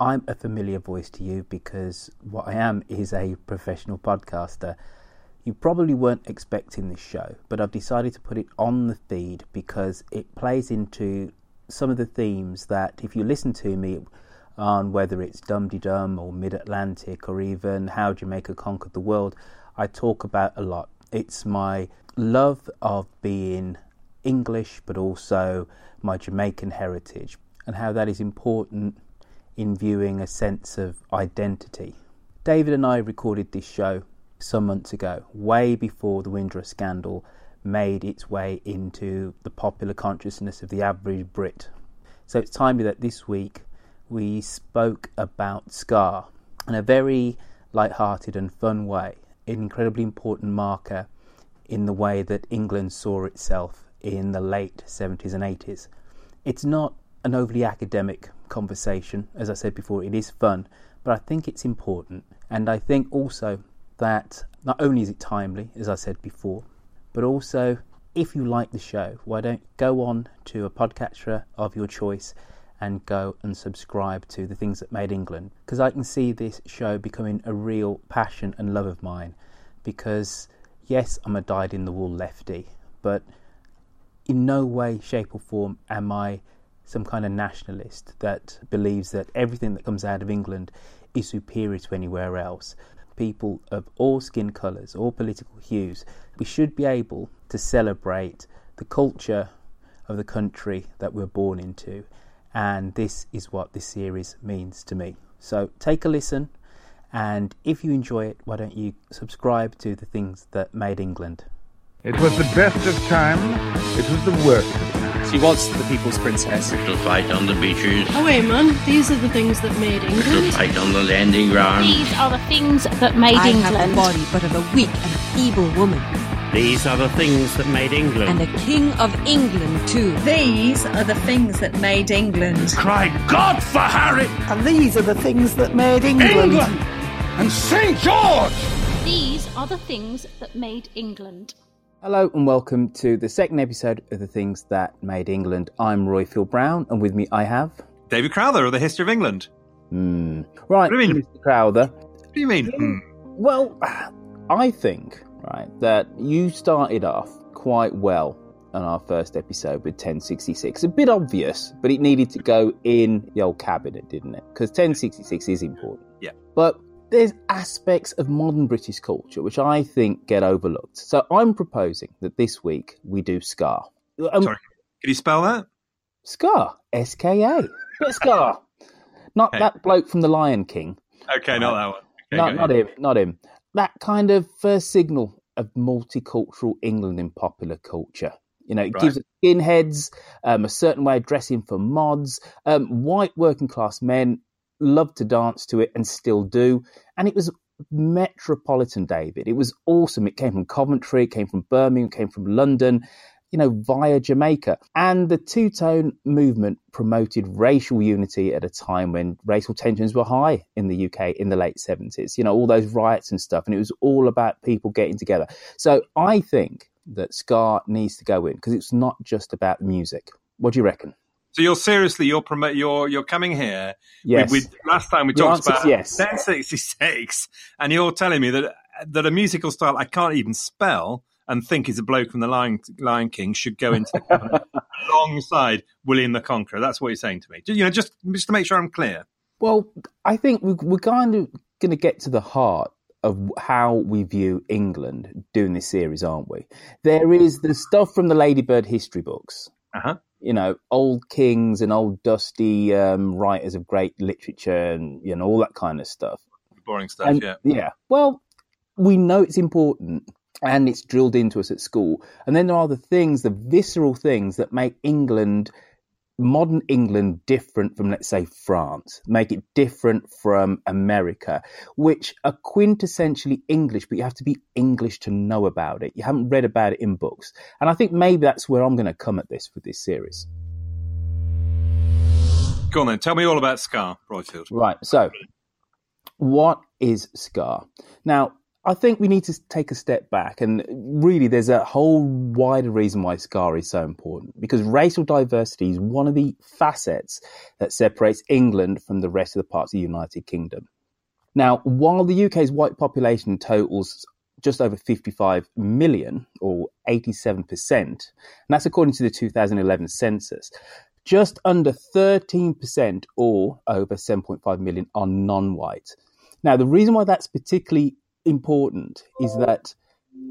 I'm a familiar voice to you because what I am is a professional podcaster. You probably weren't expecting this show, but I've decided to put it on the feed because it plays into some of the themes that, if you listen to me on whether it's Dum Dee Dum or Mid Atlantic or even How Jamaica Conquered the World, I talk about a lot. It's my love of being English, but also my Jamaican heritage and how that is important in viewing a sense of identity. David and I recorded this show some months ago, way before the Windrush scandal made its way into the popular consciousness of the average Brit. So it's timely that this week we spoke about Ska in a very light-hearted and fun way, an incredibly important marker in the way that England saw itself in the late 70s and 80s. It's not an overly academic conversation. As I said before, it is fun, but I think it's important. And I think also that not only is it timely, as I said before, but also if you like the show, why don't go on to a podcatcher of your choice and go and subscribe to the things that made England because I can see this show becoming a real passion and love of mine because yes I'm a dyed in the wool lefty but in no way shape or form am I some kind of nationalist that believes that everything that comes out of England is superior to anywhere else. People of all skin colours, all political hues, we should be able to celebrate the culture of the country that we're born into. And this is what this series means to me. So take a listen, and if you enjoy it, why don't you subscribe to the things that made England? It was the best of times, it was the worst of times. She was the people's princess. To fight on the beaches, Oh wait, man. These are the things that made to England. fight on the landing ground. These are the things that made I England. have a body but of a weak and feeble woman, These are the things that made England. and a king of England too. These are the things that made England. Cry God for Harry! And these are the things that made England. England! And St. George! These are the things that made England. Hello and welcome to the second episode of the Things That Made England. I'm Roifield Brown, and with me I have. David Crowther of the History of England. Hmm. Right, What do you mean? Mr. Crowther. What do you mean? Hmm. Well, I think right that you started off quite well on our first episode with 1066. A bit obvious, but it needed to go in the old cabinet, didn't it? Because 1066 is important. Yeah. But there's aspects of modern British culture which I think get overlooked. So I'm proposing that this week we do Ska. Um, Sorry. Can you spell that? Ska. S K A. But Scar. Not Okay. that bloke from The Lion King. Okay, not that one. Okay, not, not him, not him. That kind of first signal of multicultural England in popular culture. You know, it Right. gives skinheads um, a certain way of dressing for mods, um, white working class men loved to dance to it and still do. And it was metropolitan, David. It was awesome. It came from Coventry, it came from Birmingham, it came from London, you know, via Jamaica. And the two tone movement promoted racial unity at a time when racial tensions were high in the UK in the late 70s, you know, all those riots and stuff. And it was all about people getting together. So I think that Ska needs to go in because it's not just about music. What do you reckon? So you're seriously you're promote you're you're coming here. Yes. We, we, last time we The talked about yes. 1066, and you're telling me that that a musical style I can't even spell and think is a bloke from the Lion, Lion King should go into the cabinet alongside William the Conqueror. That's what you're saying to me. You know, just just to make sure I'm clear. Well, I think we- we're kind of going to get to the heart of how we view England doing this series, aren't we? There is the stuff from the Ladybird history books. Uh-huh. You know, old kings and old dusty um, writers of great literature and you know all that kind of stuff. Boring stuff. And- yeah. Well, we know it's important and it's drilled into us at school. And then there are the things, the visceral things that make England, modern England, different from, let's say, France, make it different from America, which are quintessentially English, but you have to be English to know about it. You haven't read about it in books. And I think maybe that's where I'm going to come at this with this series. Go on then. Tell me all about Ska, Roifield. Right. So, what is Ska? Now, I think we need to take a step back, and really, there's a whole wider reason why Ska is so important because racial diversity is one of the facets that separates England from the rest of the parts of the United Kingdom. Now, while the UK's white population totals just over 55 million, or 87%, and that's according to the 2011 census, just under 13%, or over 7.5 million, are non white. Now, the reason why that's particularly important is that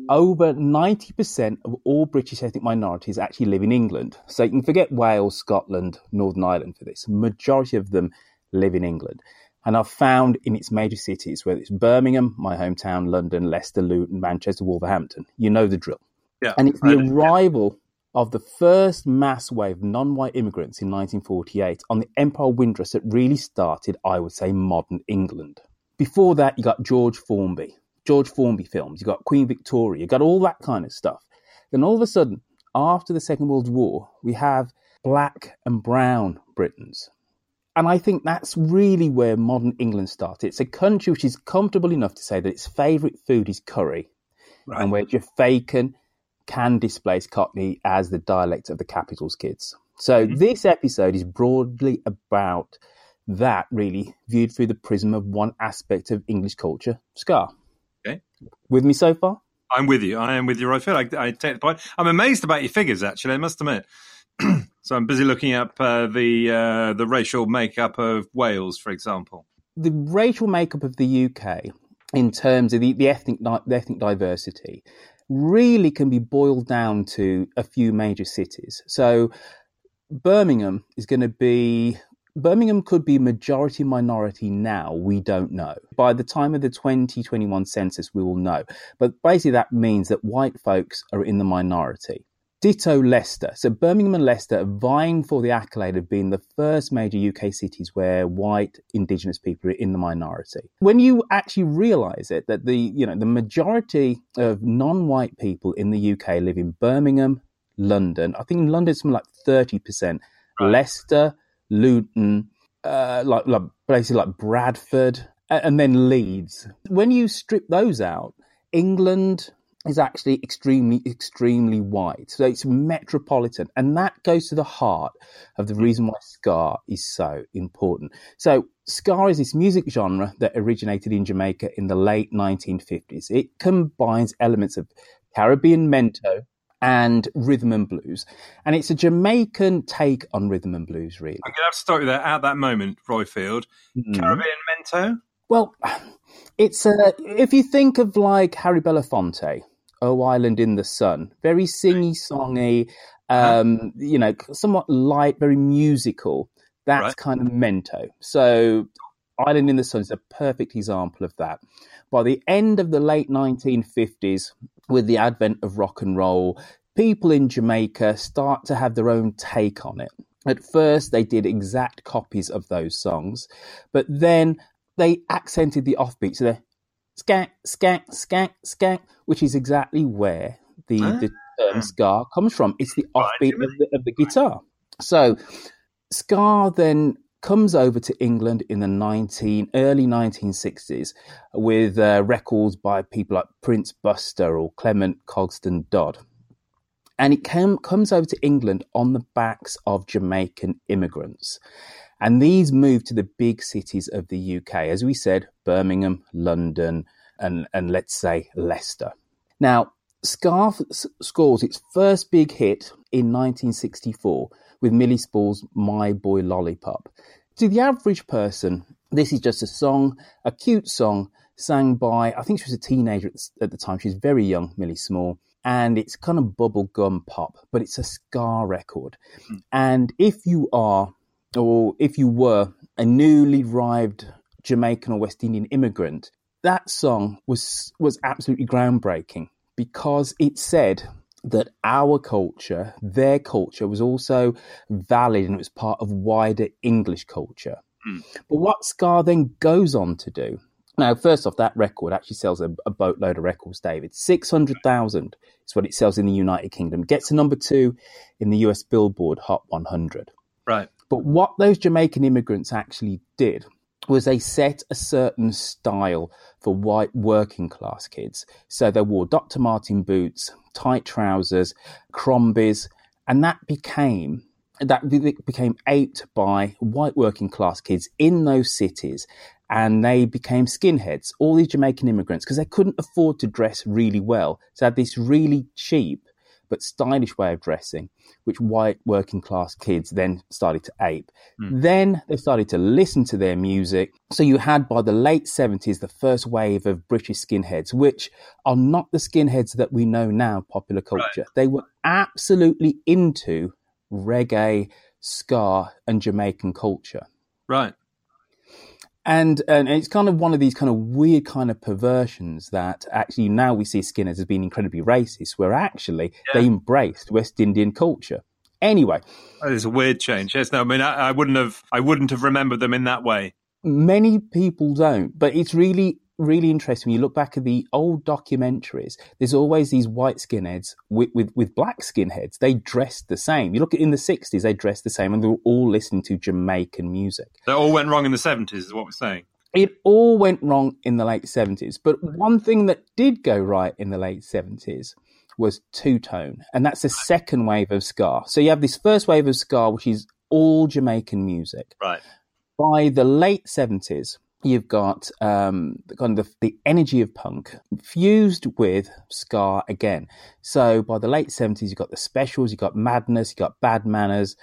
over 90% of all British ethnic minorities actually live in England. So you can forget Wales, Scotland, Northern Ireland for this. Majority of them live in England and are found in its major cities, whether it's Birmingham, my hometown, London, Leicester, Luton, Manchester, Wolverhampton. You know the drill. Yeah. And it's the arrival of the first mass wave of non-white immigrants in 1948 on the Empire Windrush that really started, I would say, modern England. Before that, you got George Formby, George Formby films. you've got Queen Victoria. you've got all that kind of stuff. Then all of a sudden, after the Second World War, we have black and brown Britons. And I think that's really where modern England started. It's a country which is comfortable enough to say that its favourite food is curry, Right. and where Bacon can displace Cockney as the dialect of the capital's kids. So mm-hmm. this episode is broadly about that, really viewed through the prism of one aspect of English culture, Ska. With me so far? I'm with you. I am with you. I, I take the point. I'm amazed about your figures, actually. I must admit. so I'm busy looking up uh, the uh, the racial makeup of Wales, for example. the racial makeup of the UK in terms of the, the ethnic the ethnic diversity really can be boiled down to a few major cities. So Birmingham is going to be Birmingham could be majority minority now. We don't know. By the time of the 2021 census, we will know. But basically, that means that white folks are in the minority. Ditto Leicester. So Birmingham and Leicester are vying for the accolade of being the first major UK cities where white Indigenous people are in the minority. When you actually realise it, that the you know the majority of non-white people in the UK live in Birmingham, London. I think in London it's something like thirty percent. Leicester, Luton, uh, like, like places like Bradford, and then Leeds. When you strip those out, England is actually extremely, extremely white. So it's metropolitan. And that goes to the heart of the reason why Ska is so important. So Ska is this music genre that originated in Jamaica in the late 1950s. It combines elements of Caribbean mento and rhythm and blues. And it's a Jamaican take on rhythm and blues, really. I'm going to have to start with that at that moment, Roifield. Mhm. Caribbean Mento. Well, it's uh, if you think of like Harry Belafonte, "Oh Island in the Sun," very singy songy, um, you know, somewhat light, very musical. That's Right. kind of Mento. So, "Island in the Sun" is a perfect example of that. By the end of the late 1950s, with the advent of rock and roll, people in Jamaica start to have their own take on it. At first, they did exact copies of those songs, but then they accented the offbeat. So they're skank, skank, skank, skank, which is exactly where the, ah. the term ska comes from. It's the offbeat of the, of the guitar. So ska then comes over to England in the 19, early 1960s with uh, records by people like Prince Buster or Clement Coxsone Dodd. And it came, comes over to England on the backs of Jamaican immigrants. And these moved to the big cities of the UK, as we said, Birmingham, London, and, and let's say Leicester. Now, Ska scores its first big hit in 1964 with Millie Small's My Boy Lollipop. To the average person, this is just a song, a cute song, sang by, I think she was a teenager at the time. She's very young, Millie Small. And it's kind of bubblegum pop, but it's a ska record. Mm. And if you are, or if you were, a newly arrived Jamaican or West Indian immigrant, that song was was absolutely groundbreaking because it said that our culture, their culture, was also valid and it was part of wider English culture. Mm. But what Ska then goes on to do. Now, first off, that record actually sells a, a boatload of records, David. 600,000 is what it sells in the United Kingdom. Gets to number two in the US Billboard Hot 100. Right. But what those Jamaican immigrants actually did was they set a certain style for white working class kids. So they wore Dr. Martens boots, tight trousers, crombies, and that became that became aped by white working class kids in those cities and they became skinheads all these jamaican immigrants because they couldn't afford to dress really well so they had this really cheap but stylish way of dressing, which white working class kids then started to ape. Mm. Then they started to listen to their music. So you had by the late 70s the first wave of British skinheads, which are not the skinheads that we know now, popular culture. Right. They were absolutely into reggae, ska, and Jamaican culture. Right and and it's kind of one of these kind of weird kind of perversions that actually now we see Skinners as being incredibly racist, where actually yeah. they embraced West Indian culture. Anyway, that is a weird change. Yes, no, I mean I, I wouldn't have I wouldn't have remembered them in that way. Many people don't, but it's really really interesting when you look back at the old documentaries. There's always these white skinheads with, with, with black skinheads. They dressed the same. You look at in the 60s, they dressed the same and they were all listening to Jamaican music. That all went wrong in the 70s, is what we're saying. It all went wrong in the late 70s. But one thing that did go right in the late 70s was two tone. And that's the second wave of ska. So you have this first wave of ska, which is all Jamaican music. Right. By the late 70s, you've got um, kind of the, the, energy of punk fused with ska again. So by the late 70s, you've got the specials, you've got madness, you've got bad manners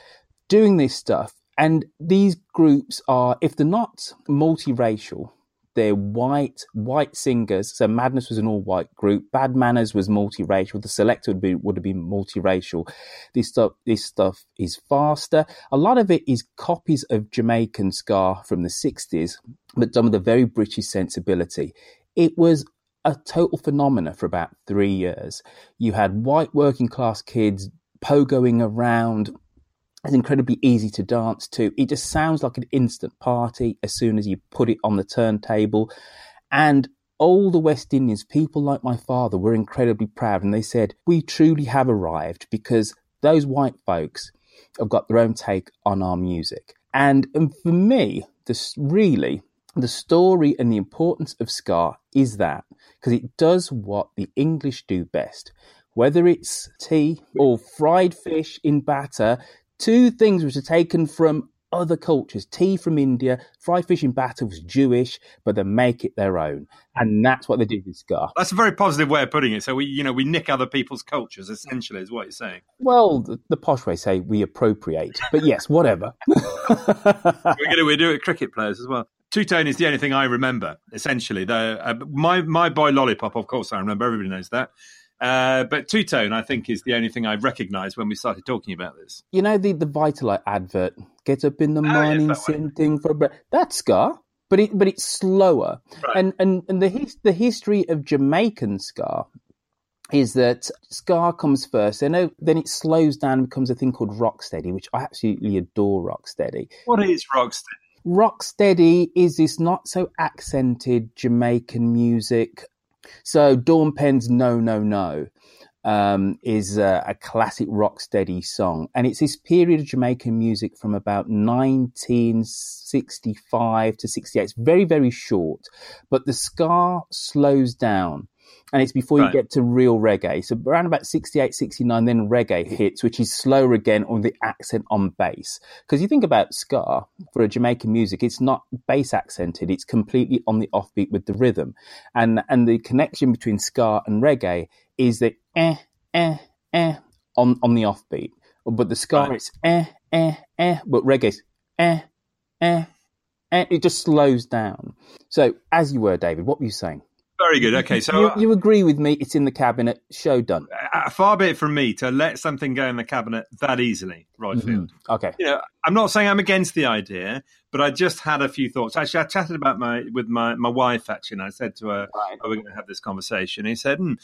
doing this stuff. And these groups are, if they're not multiracial, they're white, white singers. So Madness was an all-white group. Bad Manners was multiracial. The Selecter would be would have been multiracial. This stuff, this stuff is faster. A lot of it is copies of Jamaican ska from the '60s, but done with a very British sensibility. It was a total phenomena for about three years. You had white working class kids pogoing around, it's incredibly easy to dance to. It just sounds like an instant party as soon as you put it on the turntable. And all the West Indians, people like my father, were incredibly proud. And they said, We truly have arrived because those white folks have got their own take on our music. And, and for me, this really, the story and the importance of ska is that because it does what the English do best. Whether it's tea or fried fish in batter, Two things which are taken from other cultures. Tea from India, fried fish in batter was Jewish, but they make it their own, and that's what they do with ska. That's a very positive way of putting it. So we, you know, we nick other people's cultures. Essentially, is what you're saying. Well, the, the posh way say we appropriate, but yes, whatever. we're going to we do it cricket players as well. Two tone is the only thing I remember. Essentially, the uh, my my boy lollipop. Of course, I remember. Everybody knows that. Uh, but two tone, I think, is the only thing I recognised when we started talking about this. You know the the Vitalite advert, "Get up in the morning, oh, yeah, for bread." That's ska, but it but it's slower. Right. And and and the his, the history of Jamaican ska is that ska comes first, then then it slows down and becomes a thing called rocksteady, which I absolutely adore. Rocksteady. What is rocksteady? Rocksteady is this not so accented Jamaican music. So Dawn Penn's "No No No" um, is a, a classic rocksteady song, and it's this period of Jamaican music from about 1965 to 68. It's very very short, but the ska slows down and it's before you get to real reggae. So around about 68, 69, then reggae hits, which is slower again on the accent on bass. Because you think about ska for a Jamaican music, it's not bass accented; it's completely on the offbeat with the rhythm, and and the connection between ska and reggae is that eh eh eh on on the offbeat, but the ska right. it's eh eh eh, but reggae's eh eh eh. It just slows down. So as you were, David, what were you saying? Very good. Okay, so you, you, agree with me? It's in the cabinet. Show done. Uh, far be it from me to let something go in the cabinet that easily, right mm-hmm. field. Okay. You know, I'm not saying I'm against the idea, but I just had a few thoughts. Actually, I chatted about my with my my wife. Actually, and I said to her, right. "Oh, we're going to have this conversation." he said, hmm,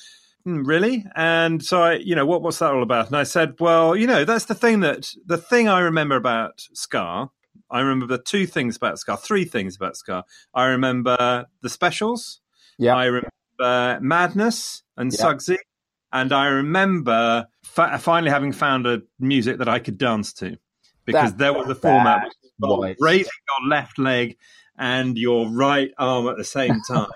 hmm, "Really?" And so I, you know, what what's that all about? And I said, "Well, you know, that's the thing that the thing I remember about Ska I remember the two things about Ska, three things about Ska. I remember the specials. Yeah. I remember Madness and yeah. And I remember fa- finally having found a music that I could dance to because that, there was a format raising your left leg and your right arm at the same time,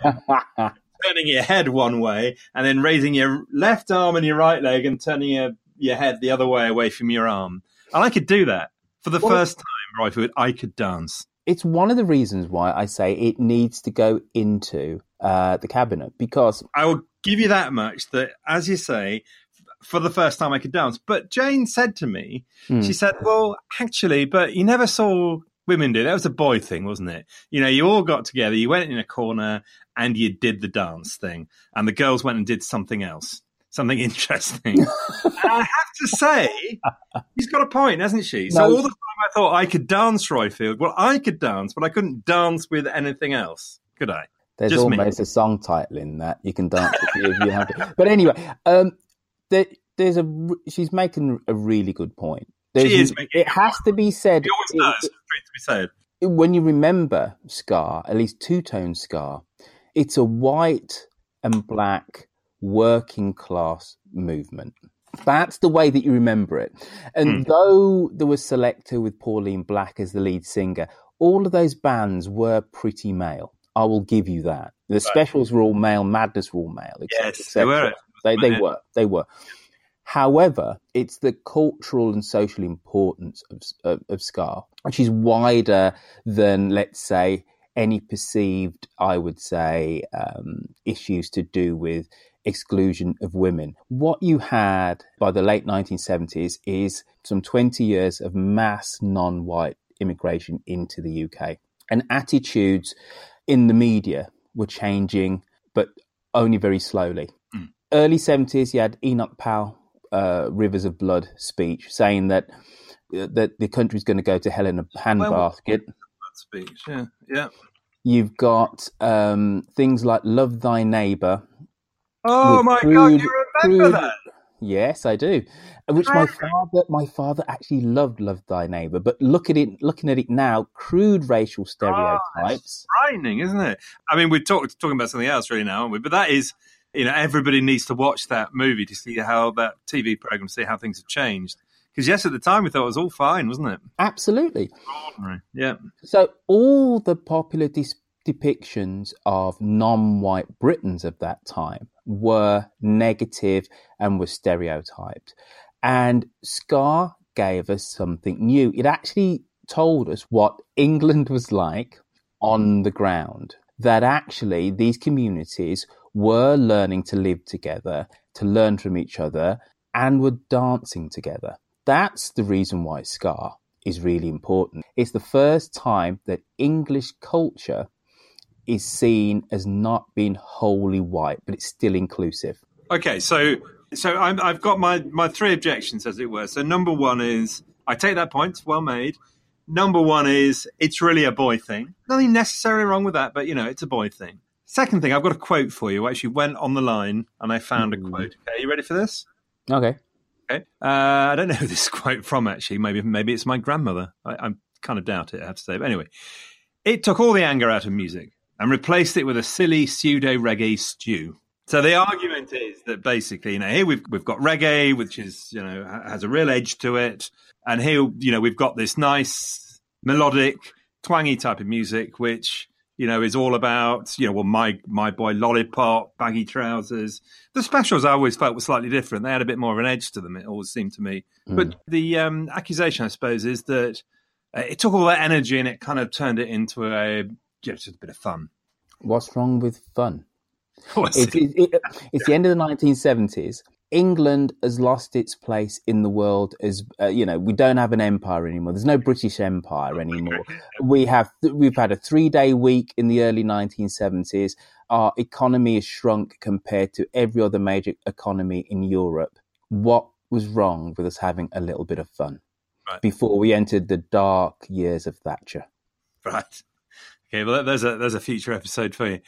turning your head one way, and then raising your left arm and your right leg and turning your, your head the other way away from your arm. And I could do that for the well, first time, right? I could dance. It's one of the reasons why I say it needs to go into uh, the cabinet because I will give you that much that, as you say, for the first time I could dance. But Jane said to me, mm. she said, "Well, actually, but you never saw women do that. was a boy thing, wasn't it? You know, you all got together, you went in a corner, and you did the dance thing, and the girls went and did something else." Something interesting. I have to say, he's got a point, hasn't she? So all the time I thought I could dance Roifield. Well, I could dance, but I couldn't dance with anything else, could I? There's Just almost me. a song title in that you can dance if you have to. But anyway, um, there, there's a she's making a really good point. There's, she is. Making it has to be said. It always does. It, to be said. When you remember Ska, at least two tone Ska, it's a white and black working class movement. That's the way that you remember it. And mm. though there was Selecter with Pauline Black as the lead singer, all of those bands were pretty male. I will give you that. The right. specials were all male, Madness were all male. yes, they were. They, they were. They were. However, it's the cultural and social importance of, of, of ska, which is wider than, let's say, any perceived, I would say, um, issues to do with exclusion of women. What you had by the late 1970s is some 20 years of mass non white immigration into the UK and attitudes in the media were changing, but only very slowly. Mm. Early 70s, you had Enoch Powell, uh, Rivers of Blood speech saying that uh, that the country's going to go to hell in a handbasket. speech, yeah, yeah. You've got um, things like "Love Thy Neighbor." Oh my crude, God, you remember crude, that? Yes, I do. Which my father, my father actually loved "Love Thy Neighbor," but look at it, looking at it now, crude racial ah, stereotypes. Oh, frightening, isn't it? I mean, we're talk, talking about something else really now, aren't we? But that is, you know, everybody needs to watch that movie to see how that TV program, see how things have changed. Because yes, at the time we thought it was all fine, wasn't it? Absolutely. Ordinary. Yeah. So all the popular dis- depictions of non-white Britons of that time were negative and were stereotyped. And Ska gave us something new. It actually told us what England was like on the ground. That actually these communities were learning to live together, to learn from each other, and were dancing together. That's the reason why Ska is really important. It's the first time that English culture is seen as not being wholly white, but it's still inclusive. Okay, so so i have got my my three objections, as it were. So number one is I take that point, well made. Number one is it's really a boy thing. Nothing necessarily wrong with that, but you know it's a boy thing. Second thing, I've got a quote for you. I actually went on the line and I found a quote. Okay, you ready for this? Okay. Okay. Uh, I don't know who this quote from actually. Maybe maybe it's my grandmother. I, I kind of doubt it. I have to say. But anyway, it took all the anger out of music and replaced it with a silly pseudo reggae stew. So the argument is that basically, you know, here we've we've got reggae, which is you know has a real edge to it, and here you know we've got this nice melodic, twangy type of music, which you know is all about you know well my my boy lollipop, baggy trousers. The specials I always felt were slightly different. They had a bit more of an edge to them. It always seemed to me. Mm. But the um, accusation, I suppose, is that uh, it took all that energy and it kind of turned it into a just a bit of fun. What's wrong with fun? It's, it, it, it's the end of the 1970s. England has lost its place in the world as uh, you know we don't have an empire anymore there's no british empire anymore we have we've had a 3 day week in the early 1970s our economy has shrunk compared to every other major economy in europe what was wrong with us having a little bit of fun right. before we entered the dark years of thatcher right okay well there's a there's a future episode for you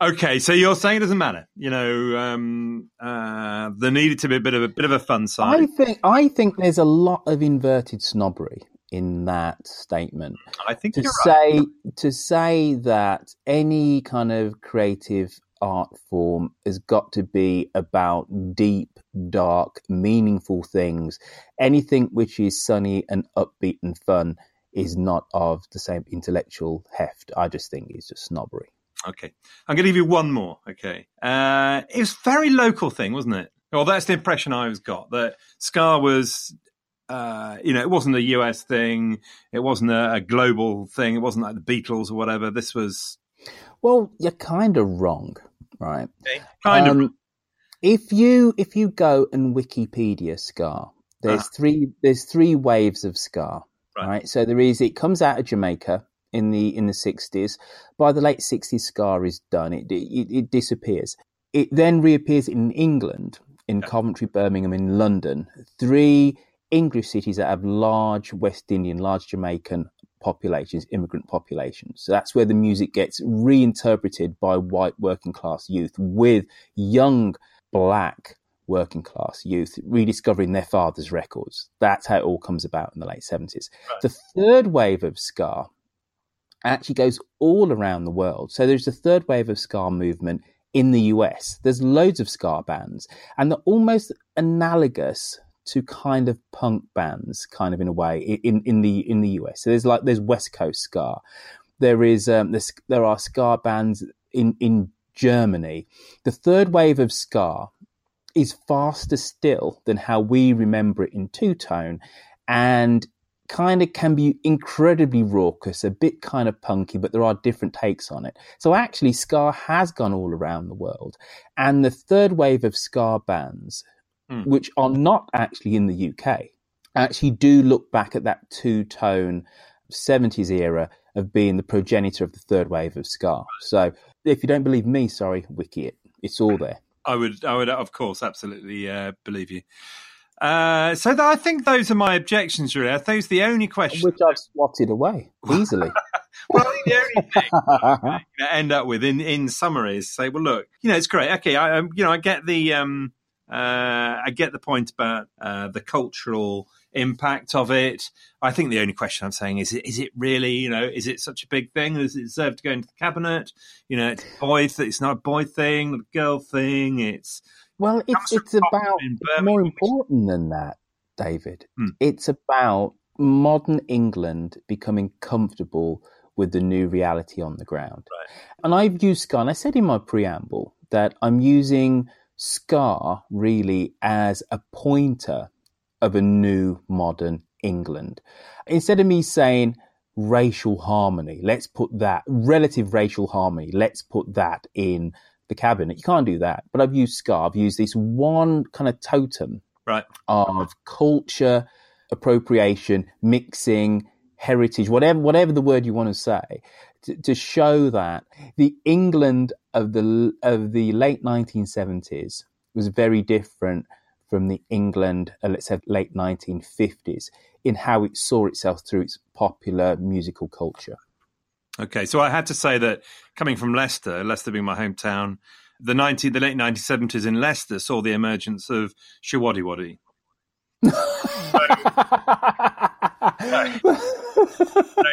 Okay, so you're saying it doesn't matter. You know, um, uh, there needed to be a bit of a bit of a fun side. I think I think there's a lot of inverted snobbery in that statement. I think to say right. to say that any kind of creative art form has got to be about deep, dark, meaningful things. Anything which is sunny and upbeat and fun is not of the same intellectual heft. I just think it's just snobbery. Okay. I'm going to give you one more. Okay. Uh, it was a very local thing, wasn't it? Well, that's the impression I was got that Ska was, uh, you know, it wasn't a US thing. It wasn't a, a, global thing. It wasn't like the Beatles or whatever. This was. Well, you're kind of wrong, right? Okay. Kind um, of. If you if you go and Wikipedia Ska, there's ah. three there's three waves of Ska, right. right? So there is it comes out of Jamaica in the in the 60s. By the late 60s, Ska is done. It, it, it disappears. It then reappears in England, in yeah. Coventry, Birmingham, in London. Three English cities that have large West Indian, large Jamaican populations, immigrant populations. So that's where the music gets reinterpreted by white working class youth with young black working class youth rediscovering their father's records. That's how it all comes about in the late 70s. Right. The third wave of Ska actually goes all around the world. So there's the third wave of ska movement in the US. There's loads of ska bands, and they're almost analogous to kind of punk bands, kind of in a way, in, in the in the US. So there's like there's West Coast ska. There is um, there are ska bands in in Germany. The third wave of ska is faster still than how we remember it in two tone, and kind of can be incredibly raucous, a bit kind of punky, but there are different takes on it. So actually, ska has gone all around the world. And the third wave of ska bands, mm. which are not actually in the UK, actually do look back at that two tone 70s era of being the progenitor of the third wave of ska. So if you don't believe me, sorry, wiki it. It's all there. I would, I would, of course, absolutely uh, believe you. Uh, so th- I think those are my objections, really. Are those the only questions? Which I've swatted away easily. well, the only thing you end up with in, in summary is say, well, look, you know, it's great. Okay, I, um, you know, I get the, um, uh, I get the point about uh, the cultural impact of it. I think the only question I'm saying is, is it really, you know, is it such a big thing? Does it deserve to go into the cabinet? You know, it's boy, th- it's not a boy thing, not a girl thing. It's, well, it's it's about more important than that, David. Hmm. It's about modern England becoming comfortable with the new reality on the ground. Right. And I've used Ska, and I said in my preamble that I'm using Ska really as a pointer of a new modern England. Instead of me saying racial harmony, let's put that, relative racial harmony, let's put that in the cabinet. You can't do that. But I've used Ska. I've used this one kind of totem right. of culture, appropriation, mixing, heritage, whatever whatever the word you want to say, to, to show that the England of the of the late 1970s was very different from the England, uh, let's say, late 1950s in how it saw itself through its popular musical culture. Okay, so I had to say that coming from Leicester, Leicester being my hometown, the 90, the late 1970s in Leicester saw the emergence of Shawaddy no,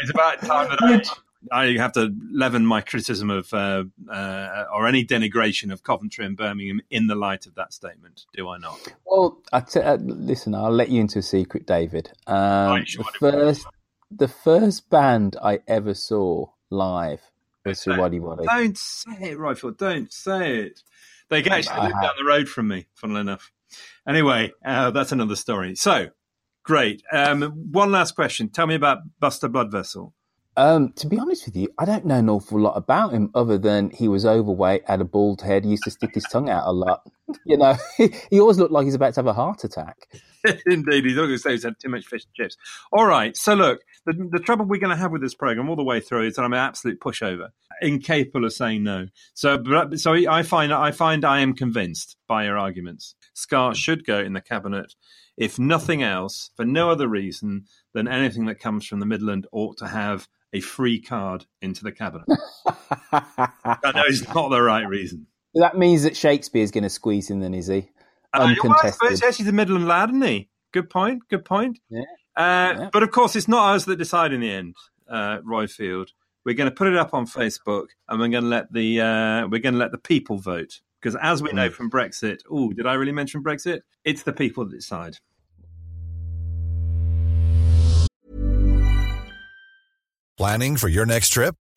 it's about time that I, I have to leaven my criticism of uh, uh, or any denigration of Coventry and Birmingham in the light of that statement. Do I not? Well, I t- uh, listen. I'll let you into a secret, David. Um, the first, the first band I ever saw live was Waddy Waddy. Don't say it, Rifle. Don't say it. They actually live down the road from me, funnily enough. Anyway, uh, that's another story. So, great. Um, one last question. Tell me about Buster Bloodvessel. Um, to be honest with you, I don't know an awful lot about him other than he was overweight, had a bald head, used to stick his tongue out a lot. You know, he always looked like he's about to have a heart attack. Indeed, he's not going to say he's had too much fish and chips. All right, so look, the, the trouble we're going to have with this program all the way through is that I'm an absolute pushover, incapable of saying no. So, so I find I find I am convinced by your arguments. Ska should go in the cabinet, if nothing else, for no other reason than anything that comes from the Midland ought to have a free card into the cabinet. I know it's not the right reason. That means that Shakespeare's going to squeeze in, then, is he? Uncontested. Uh, well, he's a Midland lad, isn't he? Good point. Good point. Yeah. Uh, yeah. But of course, it's not us that decide in the end, uh, Roifield. We're going to put it up on Facebook, and we're going to let the uh, we're going to let the people vote because, as we know mm. from Brexit, oh, did I really mention Brexit? It's the people that decide. Planning for your next trip?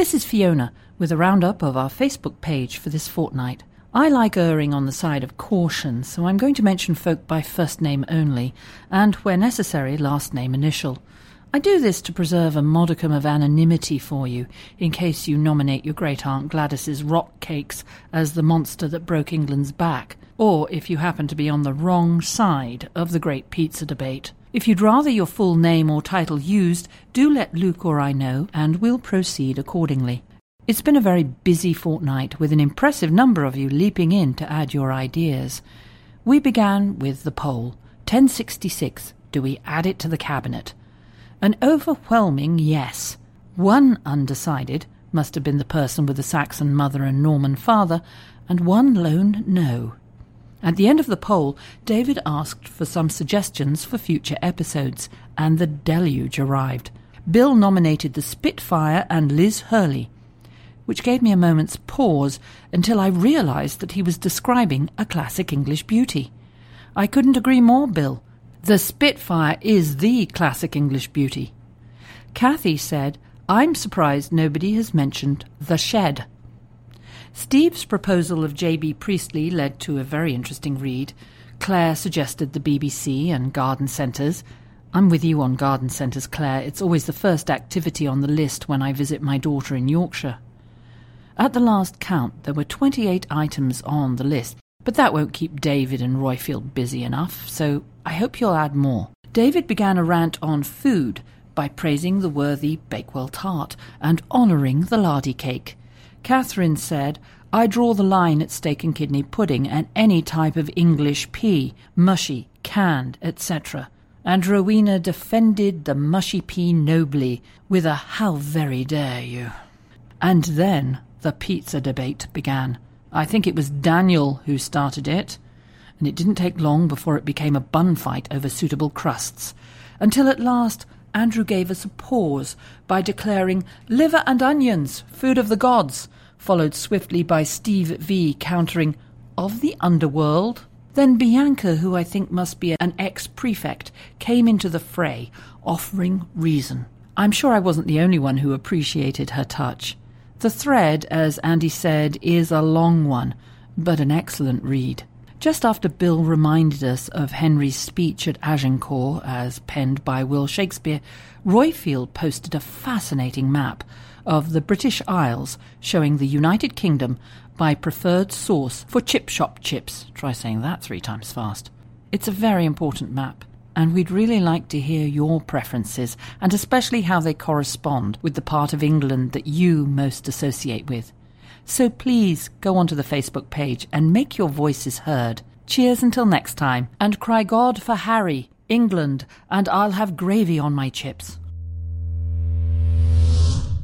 This is Fiona with a roundup of our Facebook page for this fortnight. I like erring on the side of caution, so I'm going to mention folk by first name only, and where necessary, last name initial. I do this to preserve a modicum of anonymity for you, in case you nominate your great aunt Gladys's rock cakes as the monster that broke England's back, or if you happen to be on the wrong side of the great pizza debate. If you'd rather your full name or title used, do let Luke or I know, and we'll proceed accordingly. It's been a very busy fortnight, with an impressive number of you leaping in to add your ideas. We began with the poll 1066. Do we add it to the cabinet? An overwhelming yes. One undecided must have been the person with the Saxon mother and Norman father, and one lone no. At the end of the poll, David asked for some suggestions for future episodes, and the deluge arrived. Bill nominated the Spitfire and Liz Hurley which gave me a moment's pause until I realized that he was describing a classic English beauty. I couldn't agree more, Bill. The Spitfire is the classic English beauty. Kathy said, I'm surprised nobody has mentioned the shed. Steve's proposal of J.B. Priestley led to a very interesting read. Claire suggested the BBC and garden centres. I'm with you on garden centres, Claire. It's always the first activity on the list when I visit my daughter in Yorkshire. At the last count, there were 28 items on the list, but that won't keep David and Roifield busy enough, so I hope you'll add more. David began a rant on food by praising the worthy Bakewell tart and honouring the lardy cake. Catherine said, I draw the line at steak and kidney pudding and any type of English pea, mushy, canned, etc. And Rowena defended the mushy pea nobly with a how very dare you. And then the pizza debate began. I think it was Daniel who started it, and it didn't take long before it became a bun fight over suitable crusts, until at last Andrew gave us a pause by declaring liver and onions, food of the gods, followed swiftly by Steve V countering of the underworld. Then Bianca, who I think must be an ex prefect, came into the fray, offering reason. I'm sure I wasn't the only one who appreciated her touch. The thread, as Andy said, is a long one, but an excellent read. Just after Bill reminded us of Henry's speech at Agincourt, as penned by Will Shakespeare, Roifield posted a fascinating map of the British Isles showing the United Kingdom by preferred source for chip shop chips. Try saying that three times fast. It's a very important map, and we'd really like to hear your preferences, and especially how they correspond with the part of England that you most associate with. So please go onto the Facebook page and make your voices heard. Cheers until next time, and cry God for Harry, England, and I'll have gravy on my chips.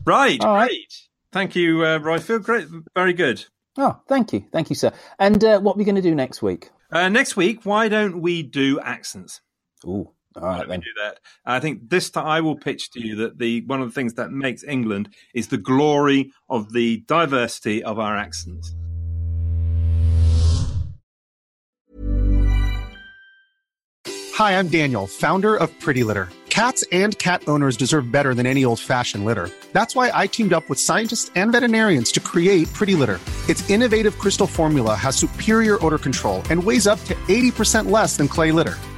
Right, great. Thank you, uh, Roifield. Great, very good. Oh, thank you. Thank you, sir. And uh, what are we going to do next week? Uh, next week, why don't we do accents? Ooh, all right then. do that. I think this time I will pitch to you that the one of the things that makes England is the glory of the diversity of our accents. Hi, I'm Daniel, founder of Pretty Litter. Cats and cat owners deserve better than any old-fashioned litter. That's why I teamed up with scientists and veterinarians to create Pretty Litter. Its innovative crystal formula has superior odor control and weighs up to 80% less than clay litter.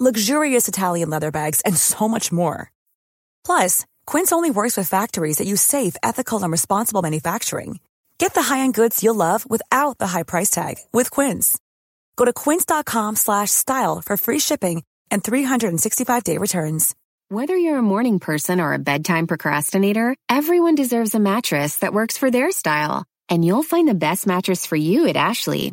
luxurious Italian leather bags, and so much more. Plus, Quince only works with factories that use safe, ethical, and responsible manufacturing. Get the high-end goods you'll love without the high price tag with Quince. Go to quince.com slash style for free shipping and 365-day returns. Whether you're a morning person or a bedtime procrastinator, everyone deserves a mattress that works for their style. And you'll find the best mattress for you at Ashley.